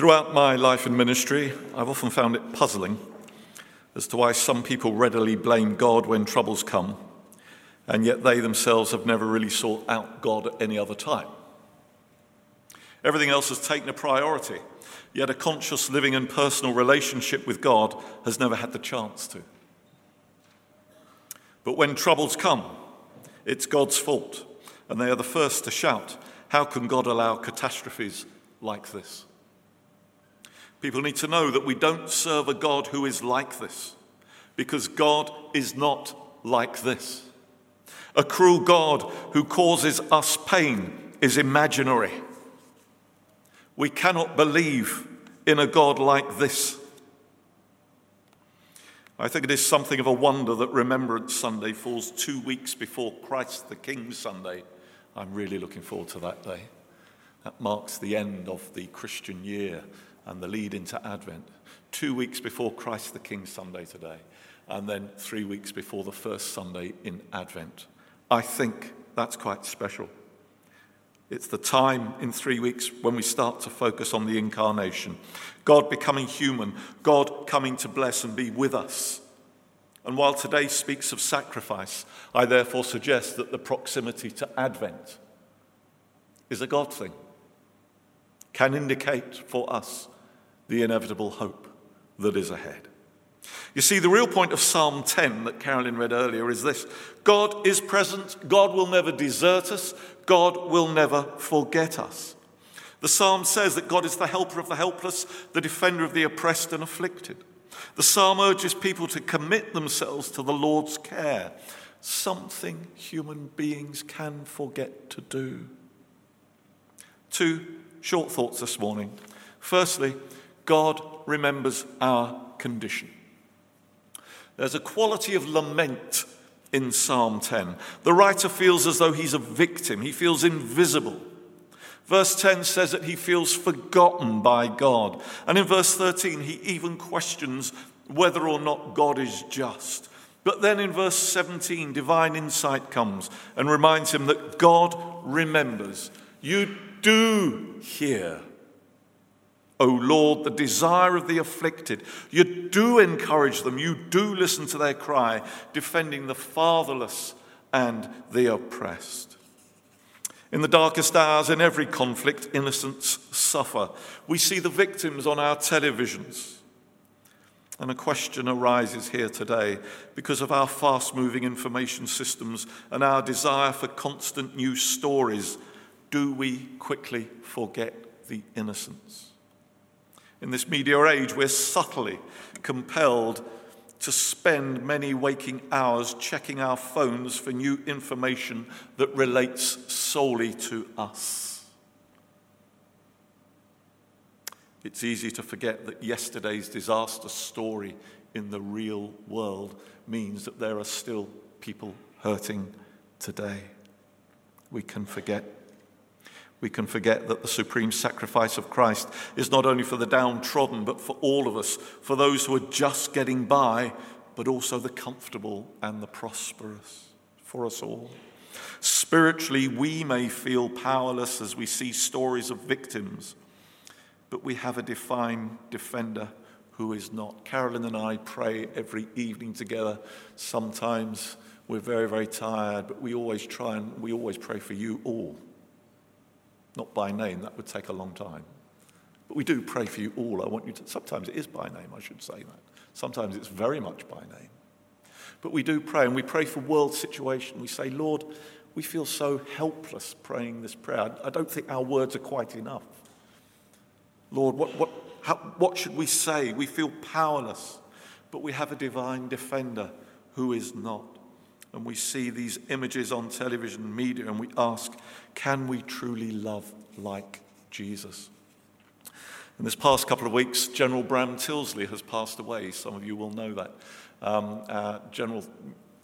Throughout my life in ministry, I've often found it puzzling as to why some people readily blame God when troubles come, and yet they themselves have never really sought out God at any other time. Everything else has taken a priority, yet a conscious living and personal relationship with God has never had the chance to. But when troubles come, it's God's fault, and they are the first to shout, How can God allow catastrophes like this? People need to know that we don't serve a God who is like this, because God is not like this. A cruel God who causes us pain is imaginary. We cannot believe in a God like this. I think it is something of a wonder that Remembrance Sunday falls two weeks before Christ the King Sunday. I'm really looking forward to that day. That marks the end of the Christian year and the lead into Advent. Two weeks before Christ the King Sunday today, and then three weeks before the first Sunday in Advent. I think that's quite special. It's the time in three weeks when we start to focus on the incarnation. God becoming human, God coming to bless and be with us. And while today speaks of sacrifice, I therefore suggest that the proximity to Advent is a God thing, can indicate for us the inevitable hope that is ahead. You see, the real point of Psalm 10 that Carolyn read earlier is this God is present, God will never desert us, God will never forget us. The psalm says that God is the helper of the helpless, the defender of the oppressed and afflicted. The psalm urges people to commit themselves to the Lord's care, something human beings can forget to do. Two short thoughts this morning. Firstly, God remembers our condition. There's a quality of lament in Psalm 10. The writer feels as though he's a victim, he feels invisible. Verse 10 says that he feels forgotten by God. And in verse 13, he even questions whether or not God is just. But then in verse 17, divine insight comes and reminds him that God remembers. You do hear O Lord, the desire of the afflicted. You do encourage them, you do listen to their cry, defending the fatherless and the oppressed. In the darkest hours, in every conflict, innocents suffer. We see the victims on our televisions. And a question arises here today because of our fast moving information systems and our desire for constant news stories. Do we quickly forget the innocents? In this media age, we're subtly compelled to spend many waking hours checking our phones for new information that relates solely to us. It's easy to forget that yesterday's disaster story in the real world means that there are still people hurting today. We can forget we can forget that the supreme sacrifice of Christ is not only for the downtrodden, but for all of us, for those who are just getting by, but also the comfortable and the prosperous, for us all. Spiritually, we may feel powerless as we see stories of victims, but we have a divine defender who is not. Carolyn and I pray every evening together. Sometimes we're very, very tired, but we always try and we always pray for you all not by name, that would take a long time. But we do pray for you all. I want you to, sometimes it is by name, I should say that. Sometimes it's very much by name. But we do pray, and we pray for world situation. We say, Lord, we feel so helpless praying this prayer. I don't think our words are quite enough. Lord, what, what, how, what should we say? We feel powerless, but we have a divine defender who is not and we see these images on television media and we ask, can we truly love like Jesus? In this past couple of weeks, General Bram Tillsley has passed away. Some of you will know that. Um, uh, General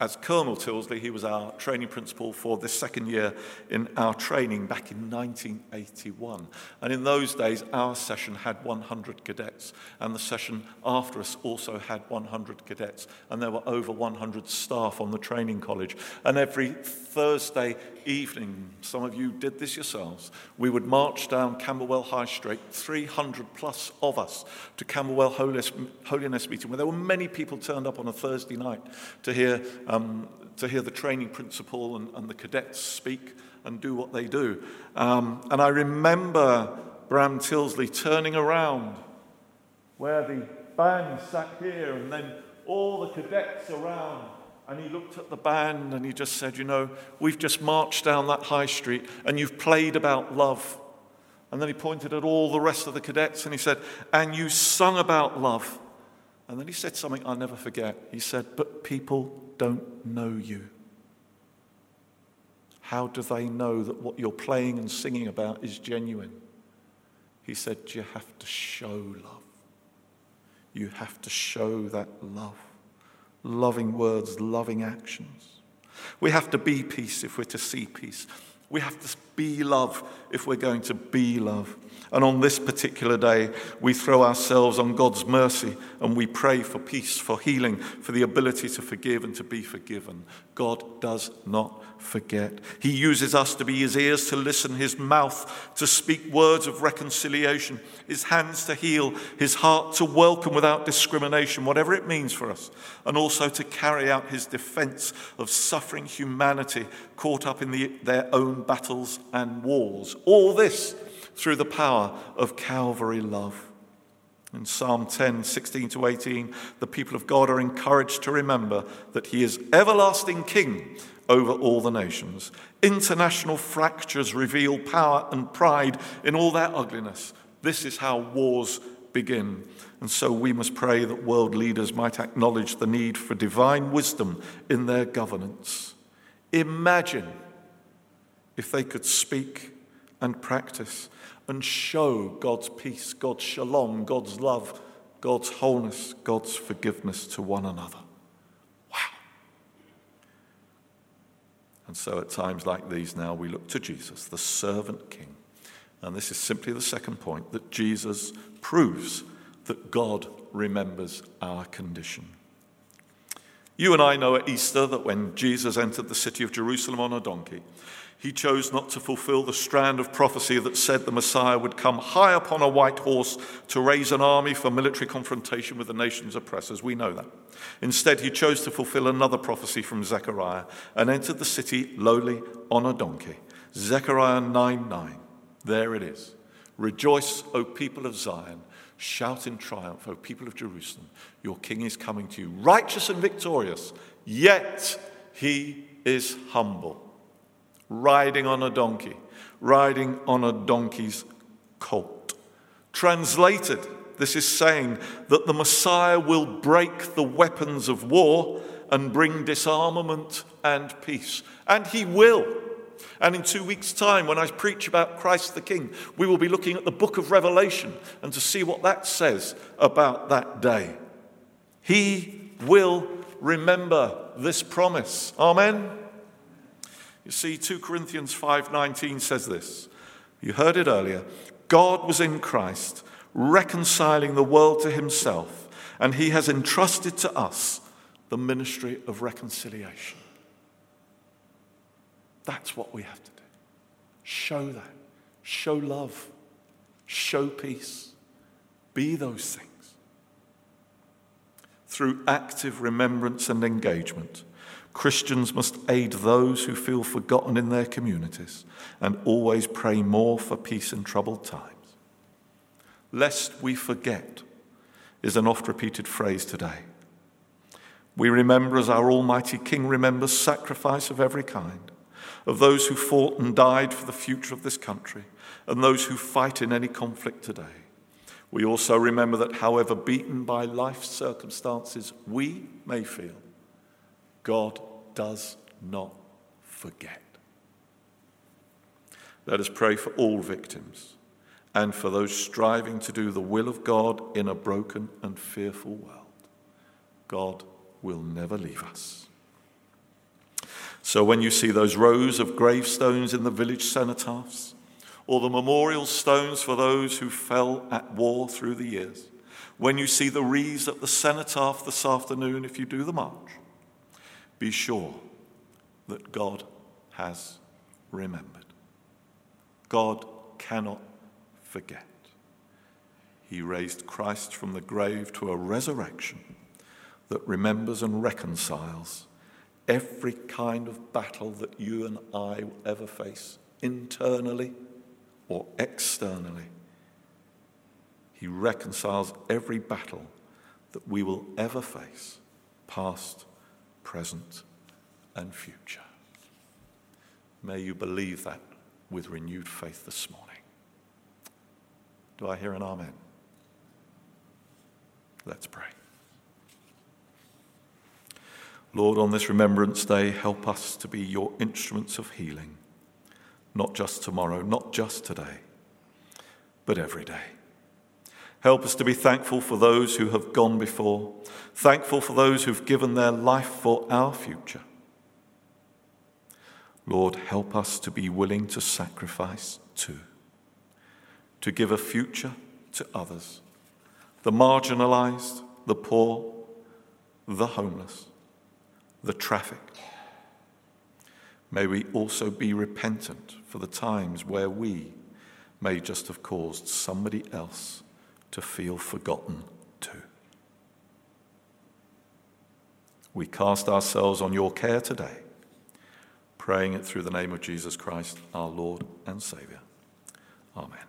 as Colonel Tillsley, he was our training principal for the second year in our training back in 1981. And in those days, our session had 100 cadets, and the session after us also had 100 cadets. And there were over 100 staff on the training college. And every Thursday evening, some of you did this yourselves, we would march down Camberwell High Street, 300 plus of us, to Camberwell Holiness, Holiness Meeting, where there were many people turned up on a Thursday night to hear, um, to hear the training principal and, and, the cadets speak and do what they do. Um, and I remember Bram Tillsley turning around where the band sat here and then all the cadets around and he looked at the band and he just said, You know, we've just marched down that high street and you've played about love. And then he pointed at all the rest of the cadets and he said, And you sung about love. And then he said something I'll never forget. He said, But people don't know you. How do they know that what you're playing and singing about is genuine? He said, You have to show love. You have to show that love loving words, loving actions. We have to be peace if we're to see peace. We have to be love if we're going to be love. And on this particular day, we throw ourselves on God's mercy and we pray for peace, for healing, for the ability to forgive and to be forgiven. God does not forget. He uses us to be his ears to listen, his mouth to speak words of reconciliation, his hands to heal, his heart to welcome without discrimination, whatever it means for us, and also to carry out his defense of suffering humanity caught up in the, their own battles and wars. All this through the power of Calvary love. In Psalm 10, 16 to 18, the people of God are encouraged to remember that He is everlasting King over all the nations. International fractures reveal power and pride in all their ugliness. This is how wars begin. And so we must pray that world leaders might acknowledge the need for divine wisdom in their governance. Imagine if they could speak and practice and show God's peace, God's shalom, God's love, God's wholeness, God's forgiveness to one another. Wow. And so at times like these now, we look to Jesus, the servant king. And this is simply the second point that Jesus proves that God remembers our condition. You and I know at Easter that when Jesus entered the city of Jerusalem on a donkey, he chose not to fulfill the strand of prophecy that said the Messiah would come high upon a white horse to raise an army for military confrontation with the nation's oppressors. We know that. Instead, he chose to fulfill another prophecy from Zechariah and entered the city lowly on a donkey. Zechariah 9 9. There it is. Rejoice, O people of Zion. Shout in triumph, O people of Jerusalem. Your king is coming to you, righteous and victorious, yet he is humble riding on a donkey, riding on a donkey's colt. Translated, this is saying that the Messiah will break the weapons of war and bring disarmament and peace. And he will. And in two weeks' time, when I preach about Christ the King, we will be looking at the book of Revelation and to see what that says about that day. He will remember this promise. Amen. You see, 2 Corinthians 5:19 says this. You heard it earlier. God was in Christ, reconciling the world to himself, and he has entrusted to us the ministry of reconciliation. That's what we have to do. Show that. Show love. Show peace. Be those things. Through active remembrance and engagement, Christians must aid those who feel forgotten in their communities and always pray more for peace in troubled times. Lest we forget is an oft repeated phrase today. We remember as our Almighty King remembers sacrifice of every kind, of those who fought and died for the future of this country, and those who fight in any conflict today. We also remember that however beaten by life's circumstances we may feel, God does not forget. Let us pray for all victims and for those striving to do the will of God in a broken and fearful world. God will never leave us. So when you see those rows of gravestones in the village cenotaphs, or the memorial stones for those who fell at war through the years, when you see the wreaths at the cenotaph this afternoon, if you do the march, be sure that God has remembered. God cannot forget. He raised Christ from the grave to a resurrection that remembers and reconciles every kind of battle that you and I will ever face, internally or externally. He reconciles every battle that we will ever face, past, present, and future. May you believe that with renewed faith this morning. Do I hear an amen? Let's pray. Lord, on this Remembrance Day, help us to be your instruments of healing, not just tomorrow, not just today, but every day. Help us to be thankful for those who have gone before, thankful for those who've given their life for our future. Lord, help us to be willing to sacrifice too, to give a future to others, the marginalized, the poor, the homeless the traffic. May we also be repentant for the times where we may just have caused somebody else to feel forgotten too. We cast ourselves on your care today, praying it through the name of Jesus Christ, our Lord and Saviour. Amen.